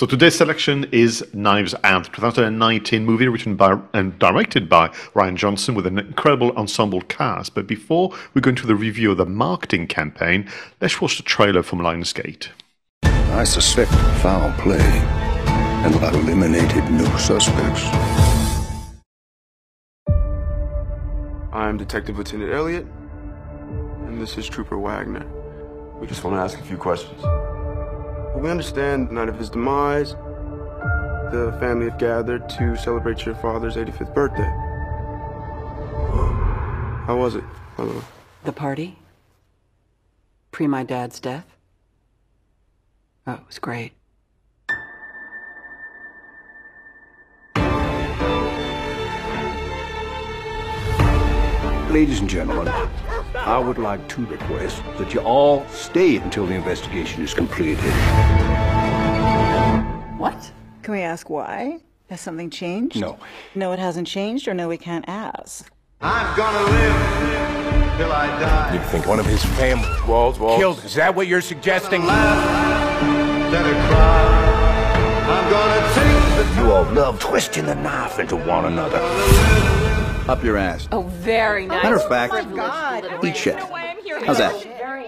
So today's selection is Knives Out, 2019 movie written by and directed by Rian Johnson with an incredible ensemble cast. But before we go into the review of the marketing campaign, let's watch the trailer from Lionsgate. I suspect foul play and have eliminated no suspects. I'm Detective Lieutenant Elliot, and this is Trooper Wagner. We just want to ask a few questions. We understand the night of his demise, the family have gathered to celebrate your father's 85th birthday. How was it, by the way? The party? Pre my dad's death? Oh, it was great. Ladies and gentlemen, I would like to request that you all stay until the investigation is completed. What? Can we ask why? Has something changed? No. No, it hasn't changed, or no, we can't ask. I'm gonna live till I die. You think one of his family Walls, walls. killed? Is that what you're suggesting? Let it cry. I'm gonna take the You all love twisting the knife into one another. Up your ass. Oh, very nice. Matter of fact, Oh, God. eat shit. How's that?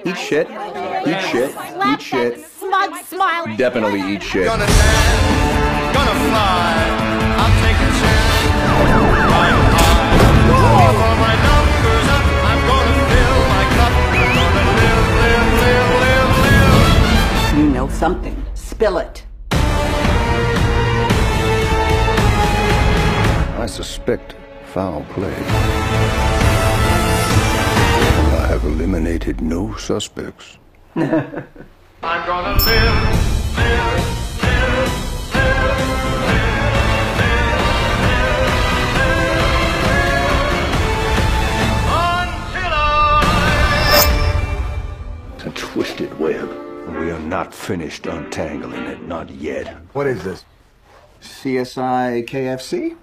Eat shit. Eat shit. Eat shit. Smug smile. Definitely eat shit. Gonna dance, gonna fly. I'll take a chance. Flying high. Before my numbers up, I'm gonna fill my cup. Gonna live, live, live, live, live. You know something. Spill it. I suspect foul play. I have eliminated no suspects. I'm gonna live, live, live, live, a twisted web. and We are not finished untangling it, not yet. What is this? CSI KFC?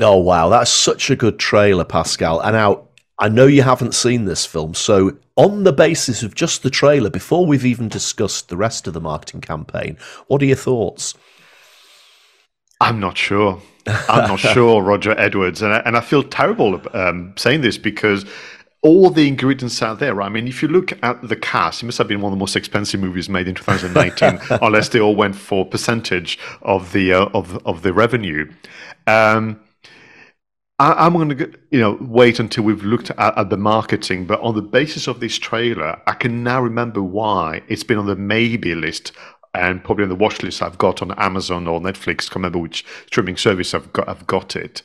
Oh wow, that's such a good trailer, Pascal. And now I know you haven't seen this film, so on the basis of just the trailer, before we've even discussed the rest of the marketing campaign, what are your thoughts? I'm not sure. I'm not sure, Roger Edwards, and I, and I feel terrible um, saying this because all the ingredients are there. I mean, if you look at the cast, it must have been one of the most expensive movies made in 2019, unless they all went for percentage of the uh, of of the revenue. Um, I, I'm going to, you know, wait until we've looked at, at the marketing. But on the basis of this trailer, I can now remember why it's been on the maybe list and probably on the watch list I've got on Amazon or Netflix. Can't remember which streaming service I've got. I've got it,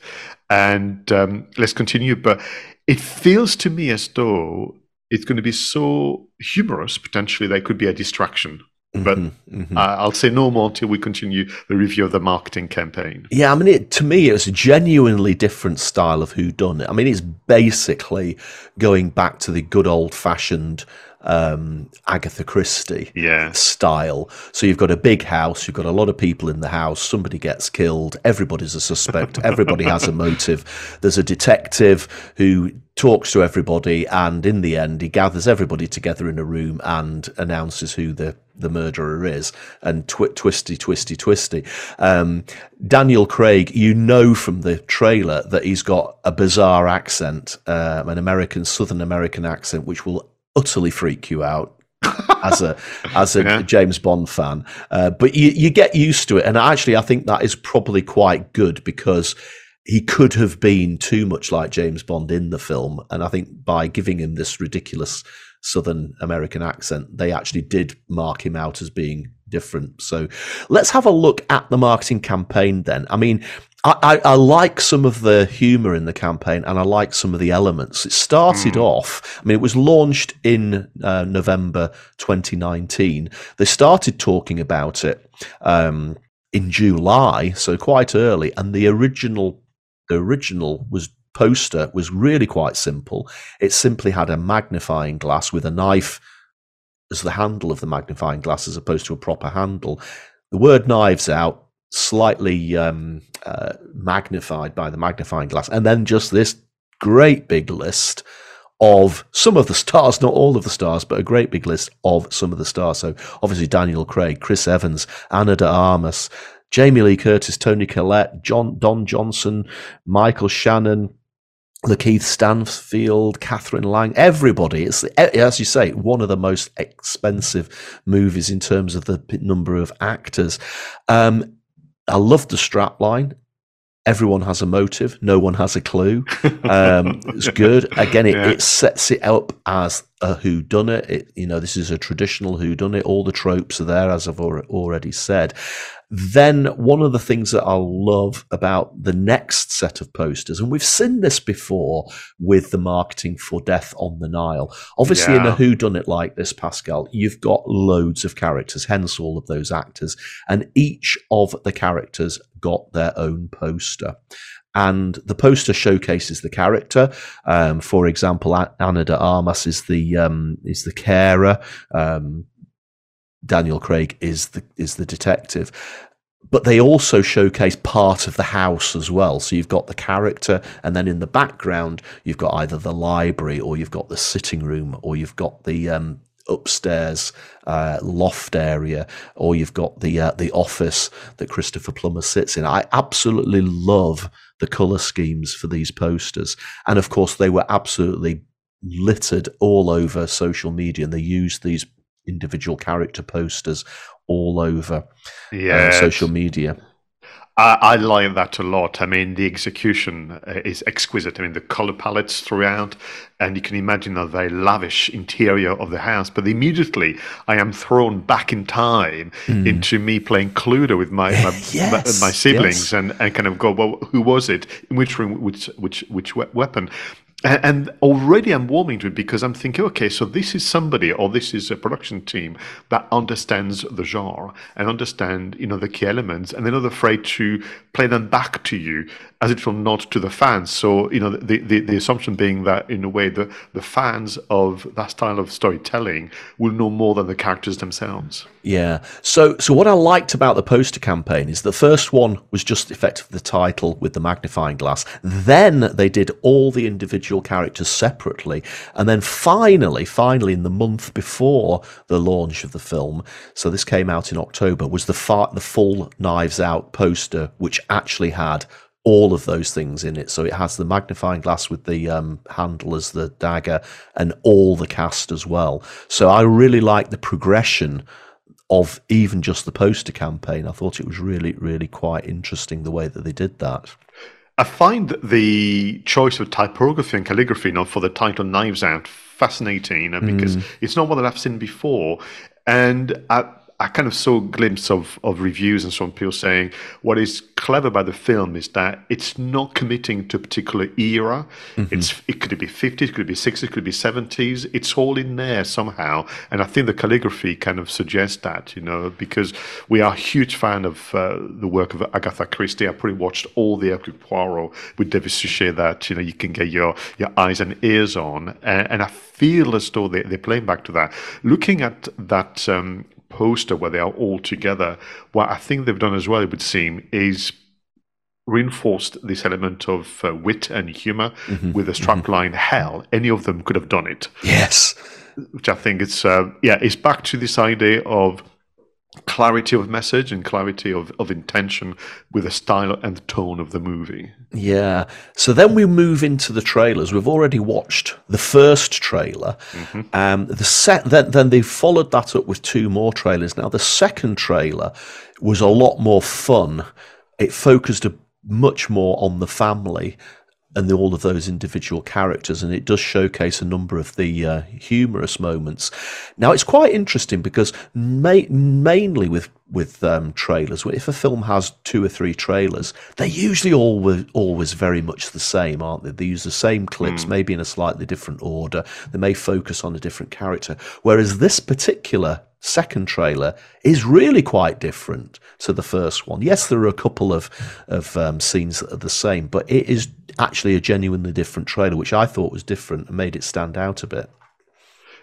and um, let's continue. But it feels to me as though it's going to be so humorous. Potentially, there could be a distraction. But Mhm, uh, I'll say no more until we continue the review of the marketing campaign. Yeah, I mean, it, to me, it's a genuinely different style of Who Done It. I mean, it's basically going back to the good old fashioned um, Agatha Christie Yeah. style. So you've got a big house, you've got a lot of people in the house, somebody gets killed, everybody's a suspect, everybody has a motive. There's a detective who talks to everybody, and in the end, he gathers everybody together in a room and announces who the the murderer is, and twi- twisty, twisty, twisty. Um, Daniel Craig, you know from the trailer that he's got a bizarre accent, um, an American, Southern American accent, which will utterly freak you out as a as a Yeah. James Bond fan. Uh, but you you get used to it, and actually, I think that is probably quite good because he could have been too much like James Bond in the film, and I think by giving him this ridiculous Southern American accent, they actually did mark him out as being different. So let's have a look at the marketing campaign then. I mean, I, I, I like some of the humour in the campaign and I like some of the elements. It started off, I mean, it was launched in uh, November 2019. They started talking about it um, in July, so quite early, and the original the original was poster was really quite simple. It simply had a magnifying glass with a knife as the handle of the magnifying glass as opposed to a proper handle. The word knives out, slightly um, uh, magnified by the magnifying glass, and then just this great big list of some of the stars, not all of the stars, but a great big list of some of the stars. So obviously Daniel Craig, Chris Evans, Ana de Armas, Jamie Lee Curtis, Toni Collette, John Don Johnson, Michael Shannon, Lakeith Stanfield, Catherine Lang, everybody. It's as you say, one of the most expensive movies in terms of the number of actors. Um, I love the strapline. Everyone has a motive. No one has a clue. Um, it's good. Again, it, Yeah. it sets it up as a who done. It you know this is a traditional who done it. All the tropes are there, as I've already said. Then one of the things that I love about the next set of posters, and we've seen this before with the marketing for Death on the Nile. Obviously, in a Yeah. who done it like this, Pascal, you've got loads of characters, hence all of those actors, and each of the characters got their own poster. And the poster showcases the character. Um, for example, Ana de Armas is the um, is the carer. Um, Daniel Craig is the is the detective. But they also showcase part of the house as well. So you've got the character, and then in the background you've got either the library, or you've got the sitting room, or you've got the um, upstairs uh, loft area, or you've got the uh, the office that Christopher Plummer sits in. I absolutely love the color schemes for these posters, and of course they were absolutely littered all over social media, and they used these individual character posters all over uh, Yes. social media. I, I like that a lot. I mean, the execution uh, is exquisite. I mean, the color palettes throughout, and you can imagine a very lavish interior of the house. But immediately, I am thrown back in time Hmm. into me playing Cluedo with my my, Yes, my, my siblings, yes. and, and kind of go, well, who was it? In which room? Which which which weapon? And already I'm warming to it because I'm thinking, okay, so this is somebody or this is a production team that understands the genre and understand, you know, the key elements, and they're not afraid to play them back to you as it will not to the fans. So, you know, the the, the assumption being that in a way the the fans of that style of storytelling will know more than the characters themselves. Yeah. So so what I liked about the poster campaign is the first one was just effectively the title with the magnifying glass. Then they did all the individual characters separately. And then finally, finally in the month before the launch of the film, so this came out in October, was the fa- the full Knives Out poster which actually had all of those things in it. So it has the magnifying glass with the um, handle as the dagger and all the cast as well. So I really like the progression of even just the poster campaign. I thought it was really, really quite interesting the way that they did that. I find the choice of typography and calligraphy, you know, for the title "Knives Out" fascinating, because Mm. it's not what I've seen before, and I. I kind of saw a glimpse of, of reviews and some people saying what is clever about the film is that it's not committing to a particular era. It's it could be 50s, it could be 60s, it could be 70s. It's all in there somehow, and I think the calligraphy kind of suggests that, you know, because we are a huge fan of uh, the work of Agatha Christie. I probably watched all the Hercule Poirot with David Suchet that you know you can get your your eyes and ears on, and, and I feel as though they, they're playing back to that. Looking at that um, poster where they are all together, what I think they've done as well, it would seem, is reinforced this element of uh, wit and humor with the strapline hell. Any of them could have done it. Yes. Which I think it's, uh, yeah, it's back to this idea of clarity of message and clarity of, of intention with the style and the tone of the movie. Yeah. So then we move into the trailers. We've already watched the first trailer. Um, the set then then they followed that up with two more trailers. Now the second trailer was a lot more fun. It focused a, much more on the family. And all of those individual characters, and it does showcase a number of the uh, humorous moments. Now, it's quite interesting because ma- mainly with with um, trailers, if a film has two or three trailers, they're usually always always very much the same, aren't they? They use the same clips, Mm. maybe in a slightly different order. They may focus on a different character, whereas this particular second trailer is really quite different to the first one. Yes, there are a couple of of um, scenes that are the same, but it is actually a genuinely different trailer, which I thought was different and made it stand out a bit.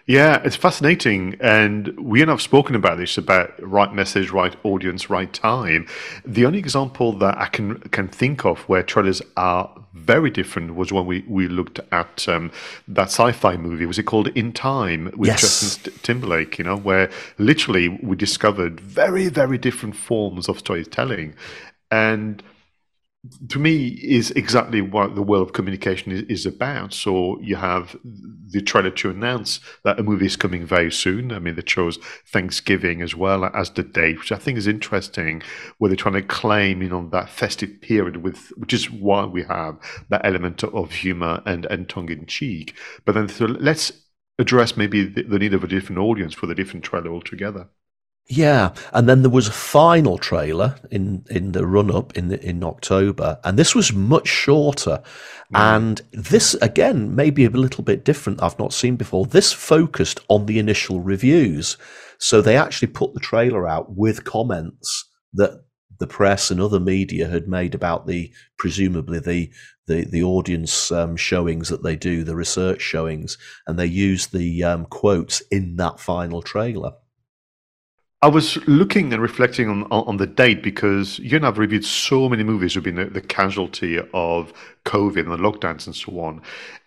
Yeah, it's fascinating, and we and I've spoken about this about right message, right audience, right time. The only example that I can can think of where trailers are very different was when we we looked at um, that sci-fi movie. Was it called In Time with Yes. Justin Timberlake? You know, where literally we discovered very very different forms of storytelling, and to me is exactly what the world of communication is, is about. So you have the trailer to announce that a movie is coming very soon. I mean, they chose Thanksgiving as well as the date, which I think is interesting, where they're trying to claim, you know, that festive period with, which is why we have that element of humor and, and tongue in cheek. But then so let's address maybe the, the need of a different audience for the different trailer altogether. Yeah, and then there was a final trailer in in the run up in the, in October, and this was much shorter. And this again may be a little bit different. I've not seen before. This focused on the initial reviews, so they actually put the trailer out with comments that the press and other media had made about the presumably the the the audience um, showings that they do, the research showings, and they used the um, quotes in that final trailer. I was looking and reflecting on, on, the date because you and I've reviewed so many movies who've been the, the casualty of COVID and the lockdowns and so on.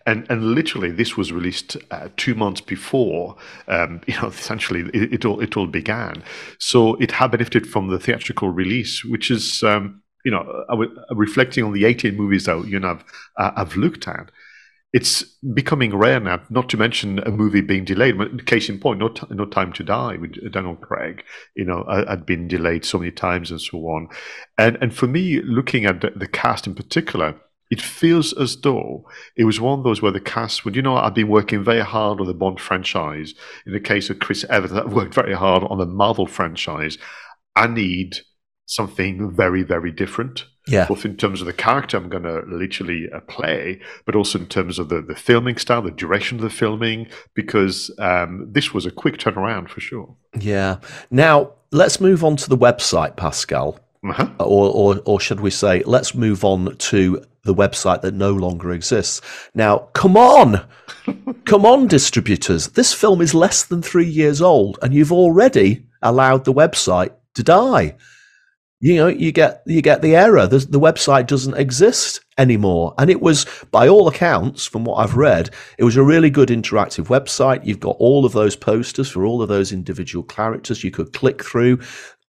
And, and literally, this was released uh, two months before, um, you know, essentially it, it, all, it all began. So it had benefited from the theatrical release, which is, um, you know, I w- reflecting on the 18 movies that you and I've, uh, I've looked at it's becoming rare now. Not to mention a movie being delayed. Case in point, no, no Time to Die with Daniel Craig. You know, had been delayed so many times and so on. And and for me, looking at the, the cast in particular, it feels as though it was one of those where the cast would, you know, I've been working very hard on the Bond franchise. In the case of Chris Evans, I've worked very hard on the Marvel franchise. I need something very, very different Yeah. both in terms of the character I'm going to literally uh, play, but also in terms of the, the filming style, the duration of the filming, because um, this was a quick turnaround for sure. Yeah. Now let's move on to the website, Pascal, Uh-huh. or, or or should we say, let's move on to the website that no longer exists. Now, come on, come on, distributors. This film is less than three years old, and you've already allowed the website to die. You know, you get you get the error. The, the website doesn't exist anymore, and it was, by all accounts, from what I've read, it was a really good interactive website. You've got all of those posters for all of those individual characters. You could click through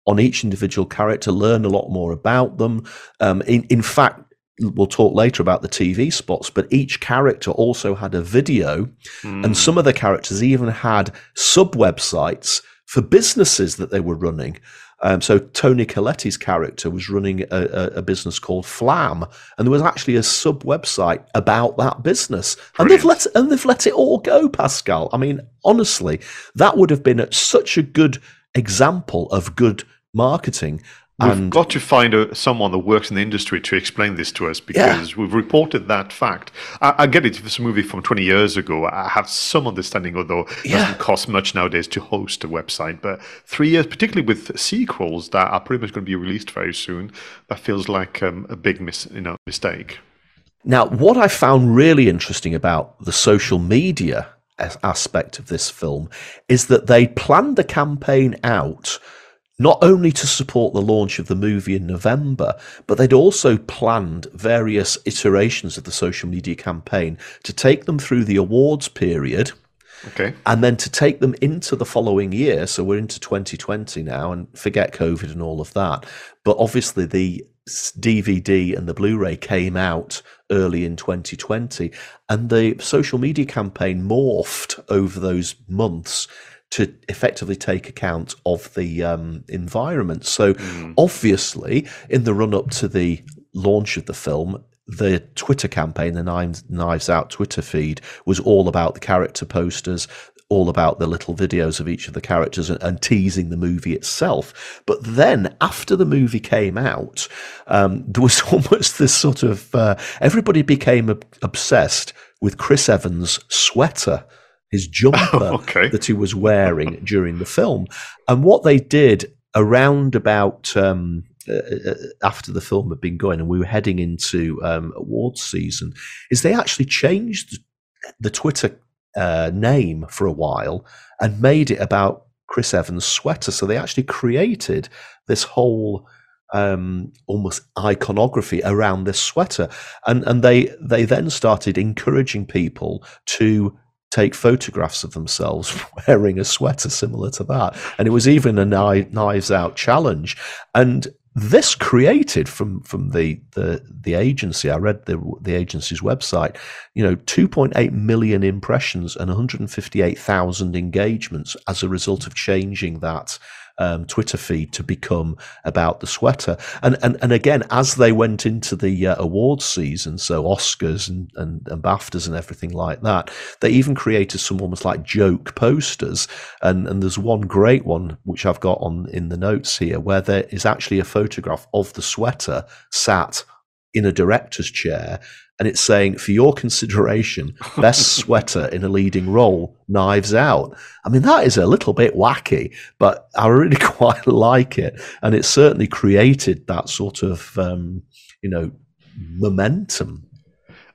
on each individual character, learn a lot more about them. Um, in in fact, we'll talk later about the TV spots, but each character also had a video, and some of the characters even had sub websites for businesses that they were running. Um, so Tony Colletti's character was running a, a, a business called Flam, and there was actually a sub website about that business, and they've let and they've let it all go, Pascal. I mean, honestly, that would have been such a good example of good marketing. We've and got to find a, someone that works in the industry to explain this to us because we've reported that fact. I, I get it. If it's a movie from 20 years ago, I have some understanding, although it Yeah. doesn't cost much nowadays to host a website. But three years, particularly with sequels that are pretty much going to be released very soon, that feels like um, a big mis- you know, mistake. Now, what I found really interesting about the social media aspect of this film is that they planned the campaign out not only to support the launch of the movie in November, but they'd also planned various iterations of the social media campaign to take them through the awards period Okay. and then to take them into the following year. So we're into 2020 now, and forget COVID and all of that. But obviously, the DVD and the Blu ray came out early in 2020, and the social media campaign morphed over those months to effectively take account of the um, environment. So, obviously, in the run up to the launch of the film, the Twitter campaign, the Knives, Knives Out Twitter feed, was all about the character posters, all about the little videos of each of the characters and, and teasing the movie itself. But then, after the movie came out, um, there was almost this sort of uh, everybody became ob- obsessed with Chris Evans' sweater. His jumper Okay. that he was wearing during the film, and what they did around about um, uh, after the film had been going and we were heading into um, awards season, is they actually changed the Twitter uh, name for a while and made it about Chris Evans' sweater. So they actually created this whole um, almost iconography around this sweater, and and they they then started encouraging people to take photographs of themselves wearing a sweater similar to that, and it was even a knives out challenge, and this created from from the the the agency. I read the the agency's website. You know, 2.8 million impressions and 158,000 engagements as a result of changing that um, Twitter feed to become about the sweater. And and and again, as they went into the uh, awards season, so Oscars and, and and BAFTAs and everything like that, they even created some almost like joke posters. And and there's one great one which I've got on in the notes here, where there is actually a photograph of the sweater sat in a director's chair. And it's saying, for your consideration, best sweater in a leading role, Knives Out. I mean, that is a little bit wacky, but I really quite like it. And it certainly created that sort of, um, you know, momentum.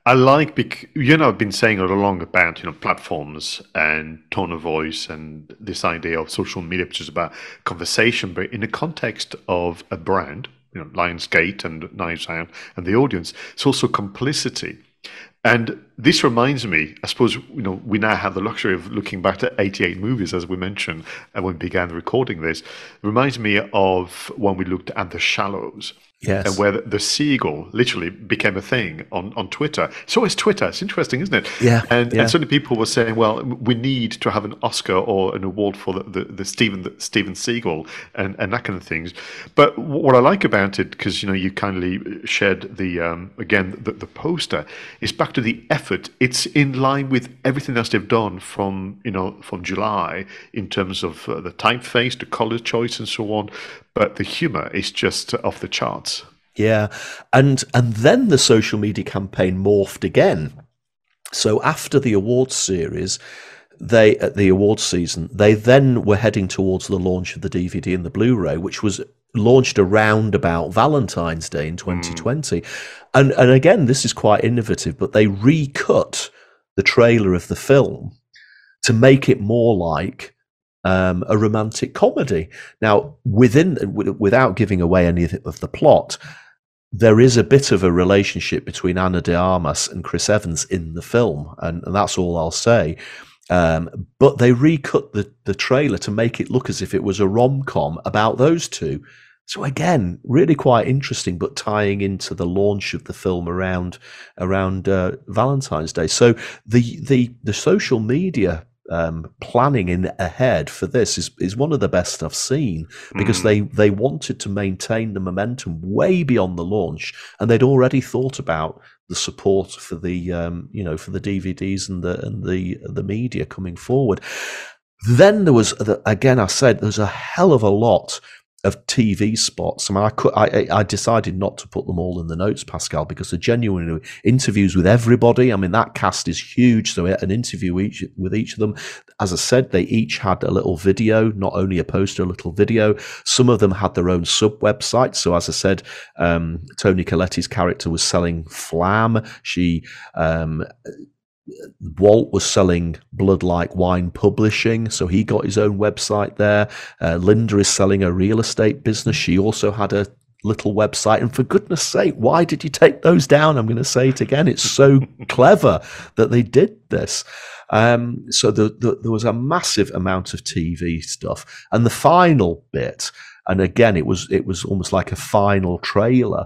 I like because you know I've been saying all along about you know platforms and tone of voice and this idea of social media, which is about conversation, but in the context of a brand, you know, Lionsgate and Knives Out and the audience, it's also complicity. And this reminds me, I suppose, you know, we now have the luxury of looking back to 88 movies, as we mentioned uh, when we began recording this. It reminds me of when we looked at The Shallows. Yes. And where the, the seagull literally became a thing on, on Twitter. So is Twitter. It's interesting, isn't it? Yeah, And, yeah. and certainly people were saying, well, we need to have an Oscar or an award for the, the, the Steven the Steven Seagal and, and that kind of things. But what I like about it, because you know you kindly shared the um, again the, the poster, is back to the effort. It's in line with everything else they've done from you know from July in terms of uh, the typeface, the color choice, and so on. But the humor is just off the charts. Yeah, and and then the social media campaign morphed again. So after the awards series, they at the awards season, they then were heading towards the launch of the DVD and the Blu-ray, which was launched around about Valentine's Day in hmm. 2020. And and again, this is quite innovative, but they recut the trailer of the film to make it more like um, a romantic comedy. Now, within w- without giving away any of the- plot, there is a bit of a relationship between Ana de Armas and Chris Evans in the film, and, and that's all I'll say. Um, but they recut the, the trailer to make it look as if it was a rom com about those two. So again, really quite interesting, but tying into the launch of the film around around uh, Valentine's Day. So the the the social media um, planning in ahead for this is is one of the best I've seen because Mm. they they wanted to maintain the momentum way beyond the launch, and they'd already thought about the support for the um, you know for the DVDs and the and the the media coming forward. Then there was the, again, I said there's a hell of a lot of TV spots. I mean, I, could, I, I decided not to put them all in the notes, Pascal, because the genuine interviews with everybody. I mean, that cast is huge. So an interview each with each of them. As I said, they each had a little video, not only a poster, a little video. Some of them had their own sub websites. So as I said, um, Tony Colletti's character was selling flam. She um, Walt was selling Blood Like Wine Publishing, so he got his own website there. Uh, Linda is selling a real estate business. She also had a little website. And for goodness sake, why did you take those down? I'm going to say it again. It's so clever that they did this. Um, so the, the, there was a massive amount of TV stuff. And the final bit, and again, it was it was almost like a final trailer.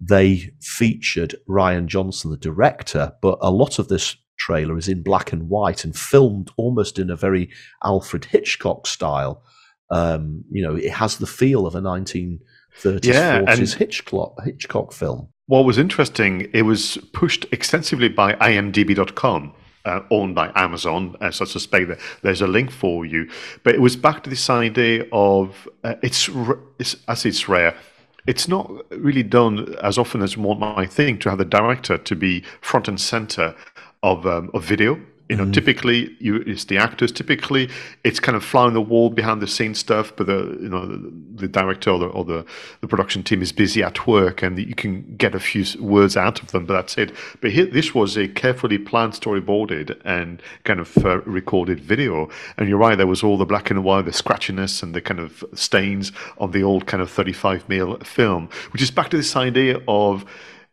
They featured Rian Johnson, the director, but a lot of this trailer is in black and white and filmed almost in a very Alfred Hitchcock style. Um, you know, it has the feel of a 1930s, Yeah, 40s Hitchcock, Hitchcock film. what was interesting, it was pushed extensively by IMDb.com. Uh, owned by Amazon, uh, so I suspect that there's a link for you. But it was back to this idea of uh, it's, it's as it's rare. It's not really done as often as one might think to have the director to be front and center of um, of video. You know, typically you it's the actors. Typically, it's kind of fly on the wall behind the scenes stuff. But the you know the, the director or the or the, the production team is busy at work, and you can get a few words out of them. But that's it. But here, this was a carefully planned, storyboarded, and kind of uh, recorded video. And you're right, there was all the black and white, the scratchiness, and the kind of stains on the old kind of 35 mil film, which is back to this idea of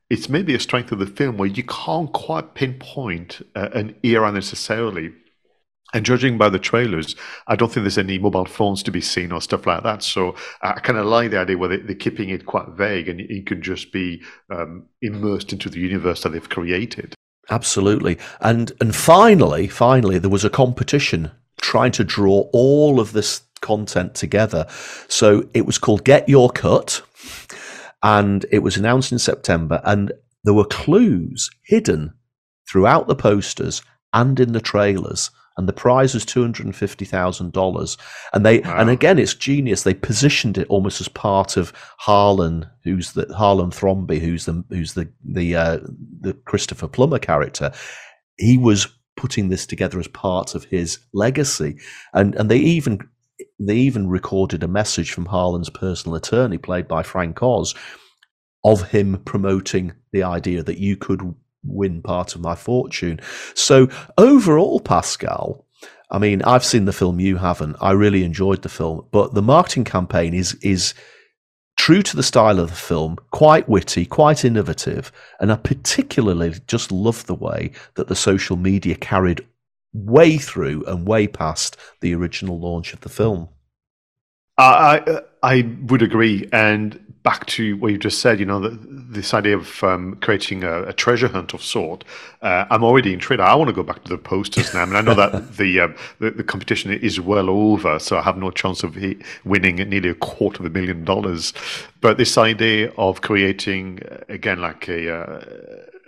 it's maybe a strength of the film where you can't quite pinpoint uh, an era necessarily. And judging by the trailers, I don't think there's any mobile phones to be seen or stuff like that. So I kind of like the idea where they, they're keeping it quite vague and you can just be um, immersed into the universe that they've created. Absolutely. And and finally, finally, there was a competition trying to draw all of this content together. So it was called Get Your Cut, and it was announced in September, and there were clues hidden throughout the posters and in the trailers. And the prize was two hundred and fifty thousand dollars. And they and again it's genius. They positioned it almost as part of Harlan, who's the Harlan Thrombey, who's the who's the the uh, the Christopher Plummer character. He was putting this together as part of his legacy. And and they even they even recorded a message from Harlan's personal attorney, played by Frank Oz, of him promoting the idea that you could win part of my fortune. So overall, Pascal, I mean, I've seen the film, you haven't. I really enjoyed the film, but the marketing campaign is is true to the style of the film, quite witty, quite innovative, and I particularly just love the way that the social media carried way through and way past the original launch of the film. I, I I would agree, and back to what you just said, you know, the, this idea of um, creating a, a treasure hunt of sort. Uh, I'm already intrigued. I want to go back to the posters now. I mean, I know that the, uh, the the competition is well over, so I have no chance of winning nearly a quarter of a million dollars. But this idea of creating again like a uh,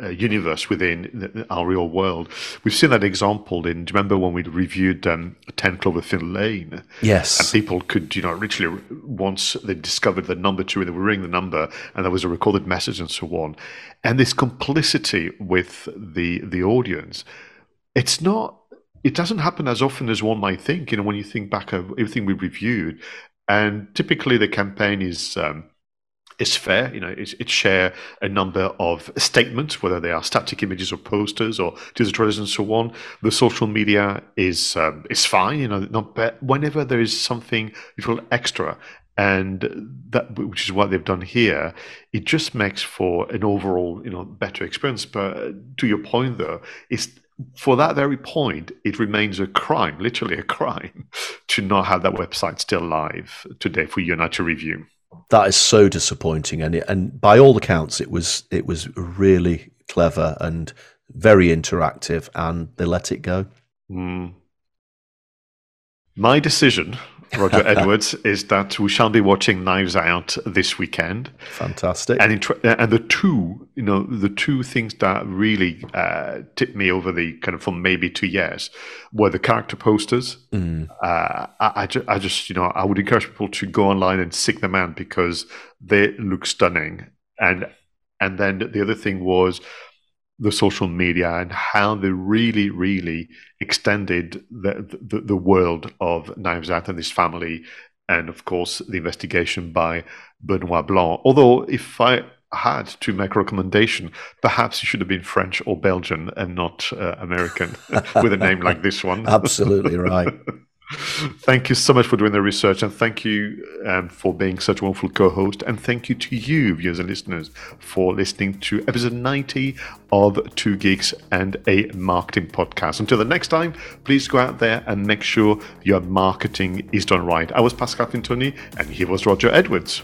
a universe within the- our real world. We've seen that example in. Do you remember when we reviewed um, Ten Cloverfield Lane? Yes. and people could, you know, literally once they discovered the number two and they were ringing the number, and there was a recorded message and so on, and this complicity with the the audience. It's not. It doesn't happen as often as one might think. You know, when you think back of everything we've reviewed, and typically the campaign is. Um, is fair. You know, it's, it share a number of statements, whether they are static images or posters or teaser trailers and so on. The social media is um, is fine. You know, not. Whenever there is something feel extra, and that which is what they've done here, it just makes for an overall you know better experience. But to your point, though, it's for that very point, it remains a crime, literally a crime, to not have that website still live today for you and I to review. That is so disappointing, and it, and by all accounts, it was it was really clever and very interactive, and they let it go. Mm. My decision, Roger Edwards, is that we shall be watching Knives Out this weekend. Fantastic. And intra- and the two, you know, the two things that really uh, tipped me over the kind of for maybe two years were the character posters. Mm. Uh, I, I, ju- I just, you know, I would encourage people to go online and seek them out because they look stunning. And and then the other thing was the social media and how they really, really extended the, the, the world of Knives Out and this family, and of course the investigation by Benoit Blanc. Although, if I had to make a recommendation, perhaps it should have been French or Belgian and not uh, American with a name like this one. Absolutely right. Thank you so much for doing the research, and thank you um, for being such a wonderful co-host. And thank you to you, viewers and listeners, for listening to episode 90 of Two Geeks and a Marketing Podcast. Until the next time, please go out there and make sure your marketing is done right. I was Pascal Fintoni, and he was Roger Edwards.